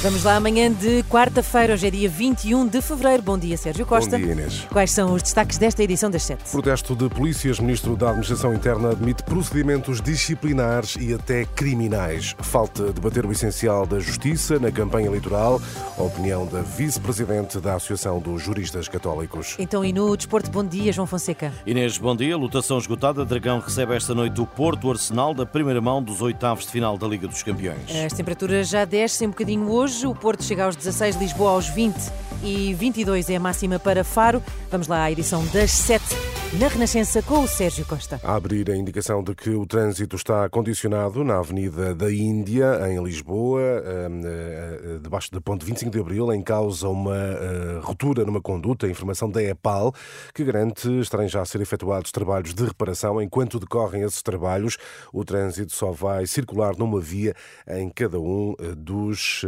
Vamos lá amanhã de quarta-feira, hoje é dia 21 de fevereiro. Bom dia, Sérgio Costa. Bom dia, Inês. Quais são os destaques desta edição das sete? Protesto de polícias. Ministro da Administração Interna admite procedimentos disciplinares e até criminais. Falta debater o essencial da justiça na campanha eleitoral. A opinião da vice-presidente da Associação dos Juristas Católicos. Então, e no desporto, bom dia, João Fonseca. Inês, bom dia. Lutação esgotada. Dragão recebe esta noite o Porto Arsenal da primeira mão dos oitavos de final da Liga dos Campeões. As temperaturas já descem um bocadinho hoje. O Porto chega aos 16, Lisboa aos 20 e 22 é a máxima para Faro. Vamos lá à edição das 7 na Renascença com o Sérgio Costa. A abrir a indicação de que o trânsito está condicionado na Avenida da Índia, em Lisboa, debaixo da ponte 25 de Abril, em causa uma ruptura numa conduta, informação da EPAL, que garante estarem já a ser efetuados trabalhos de reparação. Enquanto decorrem esses trabalhos, o trânsito só vai circular numa via em cada um dos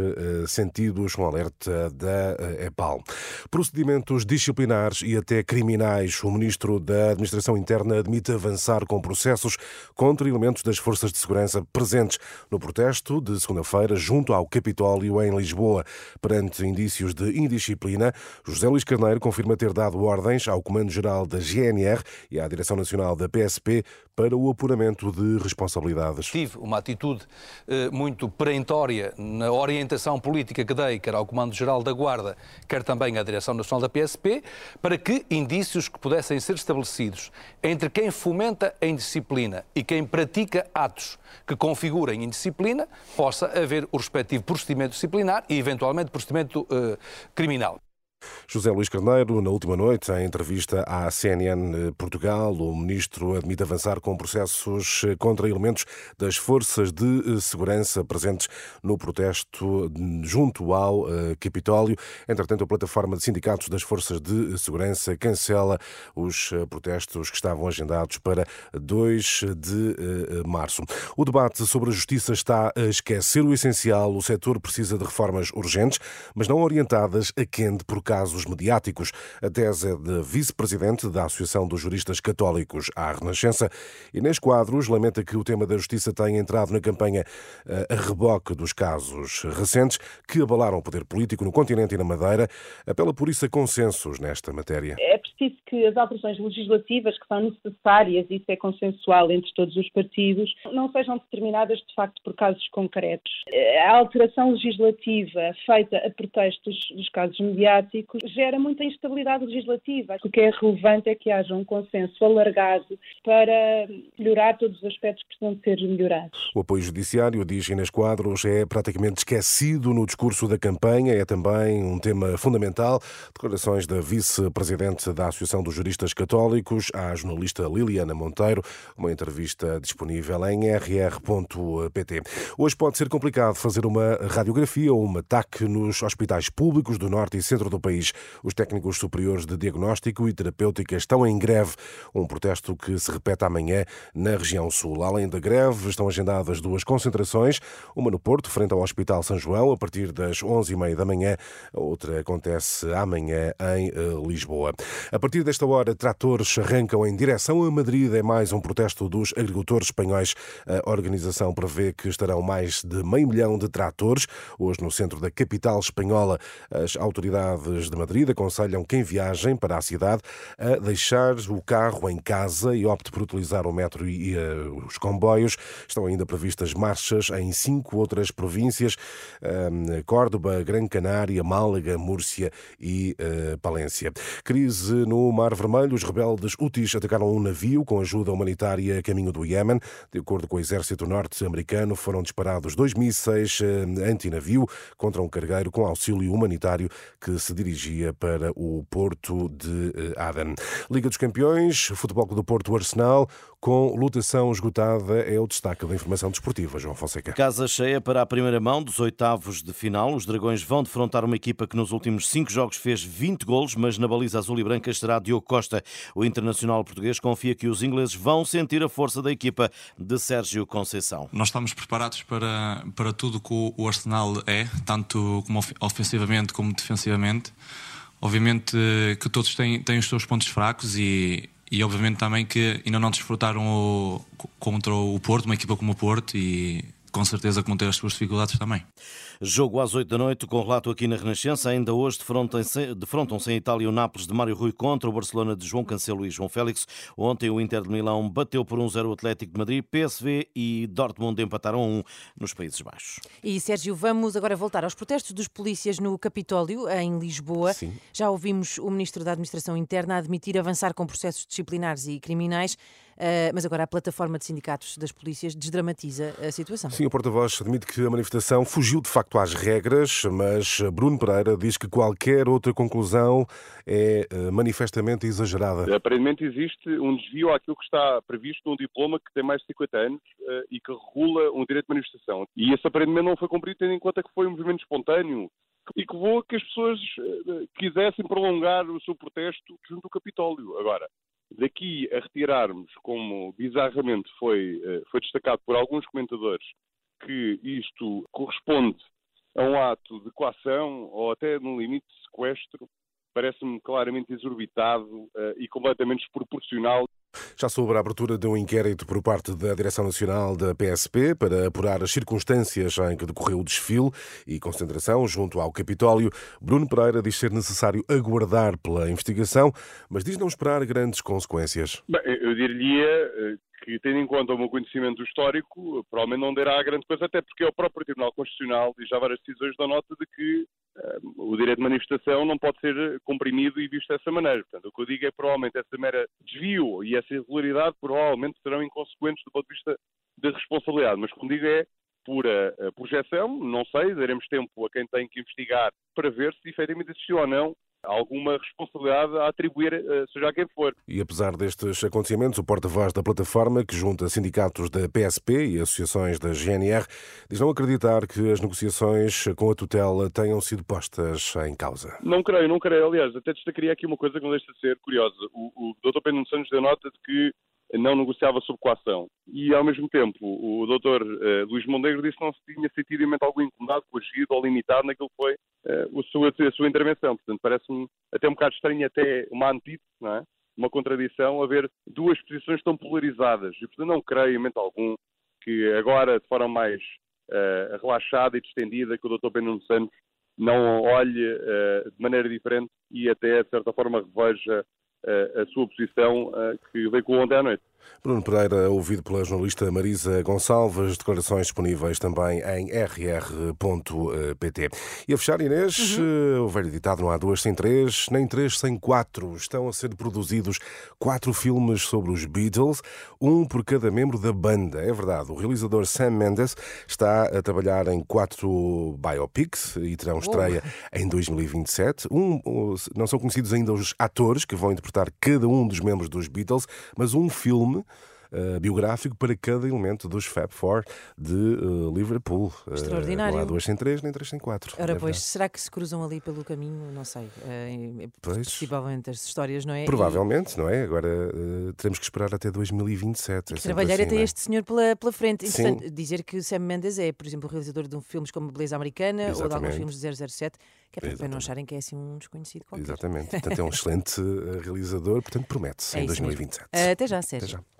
sentidos, um alerta da EPAL. Procedimentos disciplinares e até criminais. O ministro da da Administração Interna admite avançar com processos contra elementos das forças de segurança presentes no protesto de segunda-feira junto ao Capitólio em Lisboa. Perante indícios de indisciplina, José Luís Carneiro confirma ter dado ordens ao Comando-Geral da GNR e à Direção Nacional da PSP para o apuramento de responsabilidades. Tive uma atitude eh, muito perentória na orientação política que dei, quer ao Comando-Geral da Guarda, quer também à Direção Nacional da PSP, para que indícios que pudessem ser estabelecidos estabelecidos entre quem fomenta a indisciplina e quem pratica atos que configurem indisciplina, possa haver o respectivo procedimento disciplinar e, eventualmente, procedimento uh, criminal. José Luís Carneiro, na última noite, em entrevista à CNN Portugal, o ministro admite avançar com processos contra elementos das forças de segurança presentes no protesto junto ao eh, Capitólio. Entretanto, a plataforma de sindicatos das forças de segurança cancela os eh, protestos que estavam agendados para 2 de eh, março. O debate sobre a justiça está a esquecer o essencial. O setor precisa de reformas urgentes, mas não orientadas a quente por casos mediáticos. A tese é de vice-presidente da Associação dos Juristas Católicos à Renascença. Inês Quadros lamenta que o tema da justiça tenha entrado na campanha a reboque dos casos recentes que abalaram o poder político no continente e na Madeira. Apela por isso a consensos nesta matéria. É preciso que as alterações legislativas que são necessárias, isso é consensual entre todos os partidos, não sejam determinadas de facto por casos concretos. A alteração legislativa feita a pretextos dos casos mediáticos gera muita instabilidade legislativa. O que é relevante é que haja um consenso alargado para melhorar todos os aspectos que precisam ser melhorados. O apoio judiciário, diz Inês Quadros, é praticamente esquecido no discurso da campanha, é também um tema fundamental. Declarações da vice-presidente da Associação dos Juristas Católicos à jornalista Liliana Monteiro, uma entrevista disponível em rr.pt. Hoje pode ser complicado fazer uma radiografia ou um ataque nos hospitais públicos do norte e centro do país. Os técnicos superiores de diagnóstico e terapêutica estão em greve, um protesto que se repete amanhã na região sul. Além da greve, estão agendadas duas concentrações, uma no Porto, frente ao Hospital São João, a partir das 11h30 da manhã, outra acontece amanhã em eh, Lisboa. A partir desta hora, tratores arrancam em direção a Madrid. É mais um protesto dos agricultores espanhóis. A organização prevê que estarão mais de meio milhão de tratores hoje no centro da capital espanhola. As autoridades de Madrid aconselham quem viajem para a cidade a deixar o carro em casa e opte por utilizar o metro e uh, os comboios. Estão ainda previstas marchas em cinco outras províncias: um, Córdoba, Gran Canária, Málaga, Múrcia e uh, Palência. Crise no Mar Vermelho. Os rebeldes Houthis atacaram um navio com ajuda humanitária a caminho do Iémen. De acordo com o exército norte-americano, foram disparados dois mísseis uh, antinavio contra um cargueiro com auxílio humanitário que se dirigia para o Porto de Aden. Liga dos Campeões, Futebol Clube do Porto Arsenal, com lutação esgotada, é o destaque da informação desportiva, João Fonseca. Casa cheia para a primeira mão dos oitavos de final. Os Dragões vão defrontar uma equipa que nos últimos cinco jogos fez 20 golos, mas na baliza azul e branca estará Diogo Costa. O internacional português confia que os ingleses vão sentir a força da equipa de Sérgio Conceição. Nós estamos preparados para, para tudo que o Arsenal é, tanto como ofensivamente como defensivamente. Obviamente que todos têm, têm os seus pontos fracos e, e obviamente também que ainda não desfrutaram o, contra o Porto, uma equipa como o Porto, e com certeza como ter as suas dificuldades também. Jogo às 8 da noite, com relato aqui na Renascença. Ainda hoje defrontam-se em Itália o Nápoles de Mário Rui contra o Barcelona de João Cancelo e João Félix. Ontem o Inter de Milão bateu por 1-0 o Atlético de Madrid, PSV e Dortmund empataram 1 nos Países Baixos. E Sérgio, vamos agora voltar aos protestos dos polícias no Capitólio, em Lisboa. Sim. Já ouvimos o Ministro da Administração Interna admitir avançar com processos disciplinares e criminais. Uh, mas agora a plataforma de sindicatos das polícias desdramatiza a situação. Sim, o porta-voz admite que a manifestação fugiu de facto às regras, mas Bruno Pereira diz que qualquer outra conclusão é uh, manifestamente exagerada. Aparentemente existe um desvio àquilo que está previsto num diploma que tem mais de 50 anos uh, e que regula um direito de manifestação. E esse aparentemente não foi cumprido tendo em conta que foi um movimento espontâneo e que levou a que as pessoas quisessem prolongar o seu protesto junto ao Capitólio. Agora, Daqui a retirarmos, como bizarramente foi, eh, foi destacado por alguns comentadores, que isto corresponde a um ato de coação ou até, no limite, de sequestro, parece-me claramente exorbitado uh, e completamente desproporcional. Já sobre a abertura de um inquérito por parte da Direção Nacional da PSP para apurar as circunstâncias em que decorreu o desfile e concentração junto ao Capitólio, Bruno Pereira diz ser necessário aguardar pela investigação, mas diz não esperar grandes consequências. Bem, eu diria eh, que, tendo em conta o meu conhecimento histórico, provavelmente não derá grande coisa, até porque é o próprio Tribunal Constitucional e já várias decisões dão nota de que o direito de manifestação não pode ser comprimido e visto dessa maneira. Portanto, o que eu digo é provavelmente essa mera desvio e essa irregularidade provavelmente serão inconsequentes do ponto de vista da responsabilidade. Mas, como digo, é pura eh, projeção, não sei, daremos tempo a quem tem que investigar para ver se efetivamente existiu ou não alguma responsabilidade a atribuir, eh, seja a quem for. E apesar destes acontecimentos, o porta-voz da plataforma, que junta sindicatos da PSP e associações da GNR, diz não acreditar que as negociações com a tutela tenham sido postas em causa. Não creio, não creio. Aliás, até destacaria aqui uma coisa que não deixa de ser curiosa. O, o Dr. Pedro Santos deu nota de que não negociava sob coação. E, ao mesmo tempo, o doutor uh, Luís Mondegro disse que não se tinha momento algum incomodado, coagido ou limitado naquilo que foi uh, a, sua, a sua intervenção. Portanto, parece-me até um bocado estranho, até uma antítese, não é? uma contradição, haver duas posições tão polarizadas. E, portanto, não creio em momento algum que agora, de forma mais uh, relaxada e distendida, que o doutor Pedro Santos não olhe de maneira diferente e até, de certa forma, reveja a sua posição que veio com ontem à noite. Bruno Pereira, ouvido pela jornalista Marisa Gonçalves, declarações disponíveis também em rr.pt. E a fechar, Inês, uhum. o velho ditado não há duas sem três, nem três sem quatro. Estão a ser produzidos quatro filmes sobre os Beatles, um por cada membro da banda. É verdade, o realizador Sam Mendes está a trabalhar em quatro biopics e terão estreia oh. em 2027. Um, não são conhecidos ainda os atores que vão interpretar cada um dos membros dos Beatles, mas um filme filme uh, biográfico para cada elemento dos Fab Four de uh, Liverpool. Eh, Extraordinário. não há duas sem três, nem três sem quatro. Ora, é pois, será que se cruzam ali pelo caminho? Não sei. pois. Possivelmente as histórias, não é? Provavelmente, e... não é? Agora teremos que esperar até 2027. É trabalhar assim, até é? este senhor pela, pela frente. Interessante dizer que Sam Mendes é, por exemplo, o realizador de um filmes como Beleza Americana Exatamente. ou de alguns filmes de 007. Que é para não acharem que é assim um desconhecido qualquer. Exatamente. Portanto, é um excelente realizador, portanto, promete-se é em 2027. Mesmo. Até já, Sérgio. Até já.